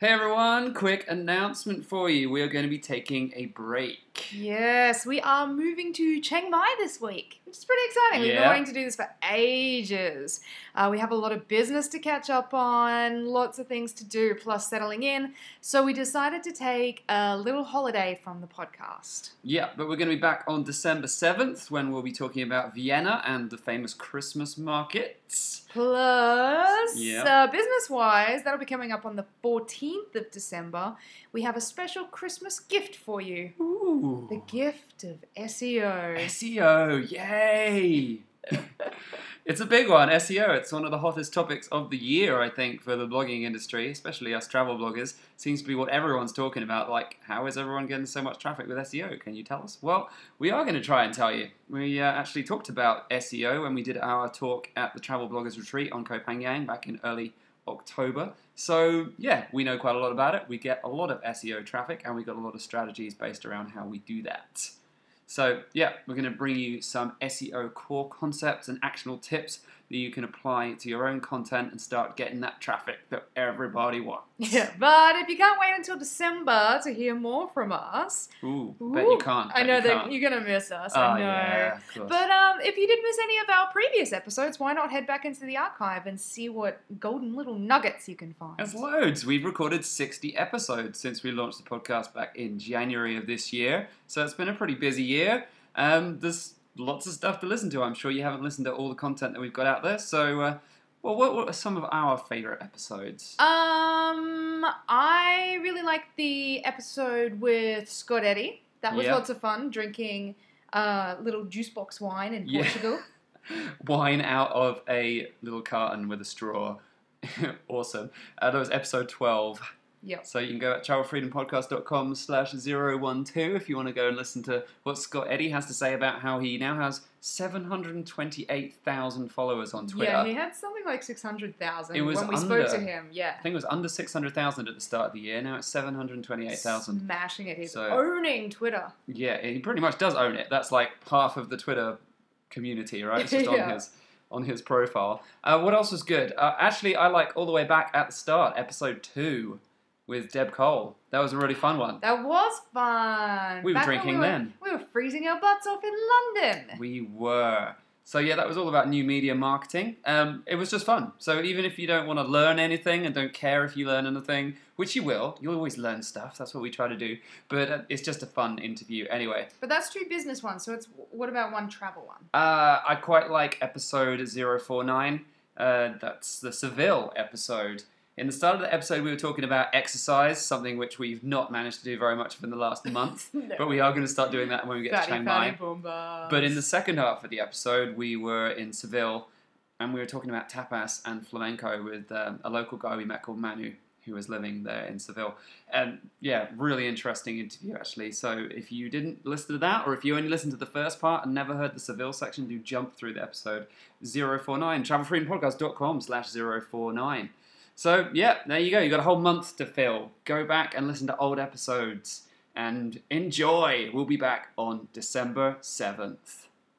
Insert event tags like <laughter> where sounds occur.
Hey everyone, quick announcement for you. We are going to be taking a break. Yes, we are moving to Chiang Mai this week, which is pretty exciting. We've been Yeah. wanting to do this for ages. Uh, we have a lot of business to catch up on, lots of things to do, plus settling in. So we decided to take a little holiday from the podcast. Yeah, but we're going to be back on December 7th when we'll be talking about Vienna and the famous Christmas markets. Plus, Yeah. uh, business wise, that'll be coming up on the 14th of December. We have a special Christmas gift for you Ooh. the gift of SEO. SEO, yay! <laughs> it's a big one, SEO. It's one of the hottest topics of the year, I think, for the blogging industry, especially us travel bloggers. Seems to be what everyone's talking about. Like, how is everyone getting so much traffic with SEO? Can you tell us? Well, we are going to try and tell you. We uh, actually talked about SEO when we did our talk at the Travel Bloggers Retreat on Koh Phangan back in early October. So, yeah, we know quite a lot about it. We get a lot of SEO traffic, and we got a lot of strategies based around how we do that. So, yeah, we're going to bring you some SEO core concepts and actionable tips that you can apply to your own content and start getting that traffic that everybody wants. <laughs> Yeah, but if you can't wait until December to hear more from us, Ooh, bet you can't. I know you that you're gonna miss us. Oh, I know. yeah. But um, if you did miss any of our previous episodes, why not head back into the archive and see what golden little nuggets you can find? There's loads. We've recorded 60 episodes since we launched the podcast back in January of this year. So it's been a pretty busy year. Um, there's lots of stuff to listen to. I'm sure you haven't listened to all the content that we've got out there. So, uh, well, what, what are some of our favorite episodes? Um, I really liked the episode with Scott Eddy. That was Yeah. lots of fun, drinking uh, little juice box wine in Yeah. Portugal. <laughs> Wine out of a little carton with a straw. <laughs> awesome. Uh, that was episode 12. Yep. So you can go at travelfreedompodcast.com slash 012 if you want to go and listen to what Scott Eddy has to say about how he now has 728,000 followers on Twitter. Yeah, he had something like 600,000 It was when we spoke to under- him. Yeah. I think it was under 600,000 at the start of the year. Now it's 728,000. Smashing it. He's So- owning Twitter. Yeah, he pretty much does own it. That's like half of the Twitter community, right? It's just <laughs> on his on his profile. Uh, what else was good? Uh, actually, I like all the way back at the start, episode two with Deb Cole. That was a really fun one. That was fun. We were Back drinking we were, then. We were freezing our butts off in London. We were. So yeah, that was all about new media marketing. Um, it was just fun. So even if you don't want to learn anything and don't care if you learn anything, which you will, you'll always learn stuff. That's what we try to do. But uh, it's just a fun interview anyway. But that's two business ones. So it's what about one travel one? Uh, I quite like episode 049. Uh, that's the Seville episode. In the start of the episode, we were talking about exercise, something which we've not managed to do very much of in the last <laughs> month. No. But we are going to start doing that when we get to Fatty, Chiang Mai. But in the second half of the episode, we were in Seville and we were talking about tapas and flamenco with um, a local guy we met called Manu, who was living there in Seville. And yeah, really interesting interview actually. So if you didn't listen to that, or if you only listened to the first part and never heard the Seville section, do jump through the episode 049, travelfreedompodcast.com slash 049. So yeah, there you go. You got a whole month to fill. Go back and listen to old episodes and enjoy. We'll be back on December 7th.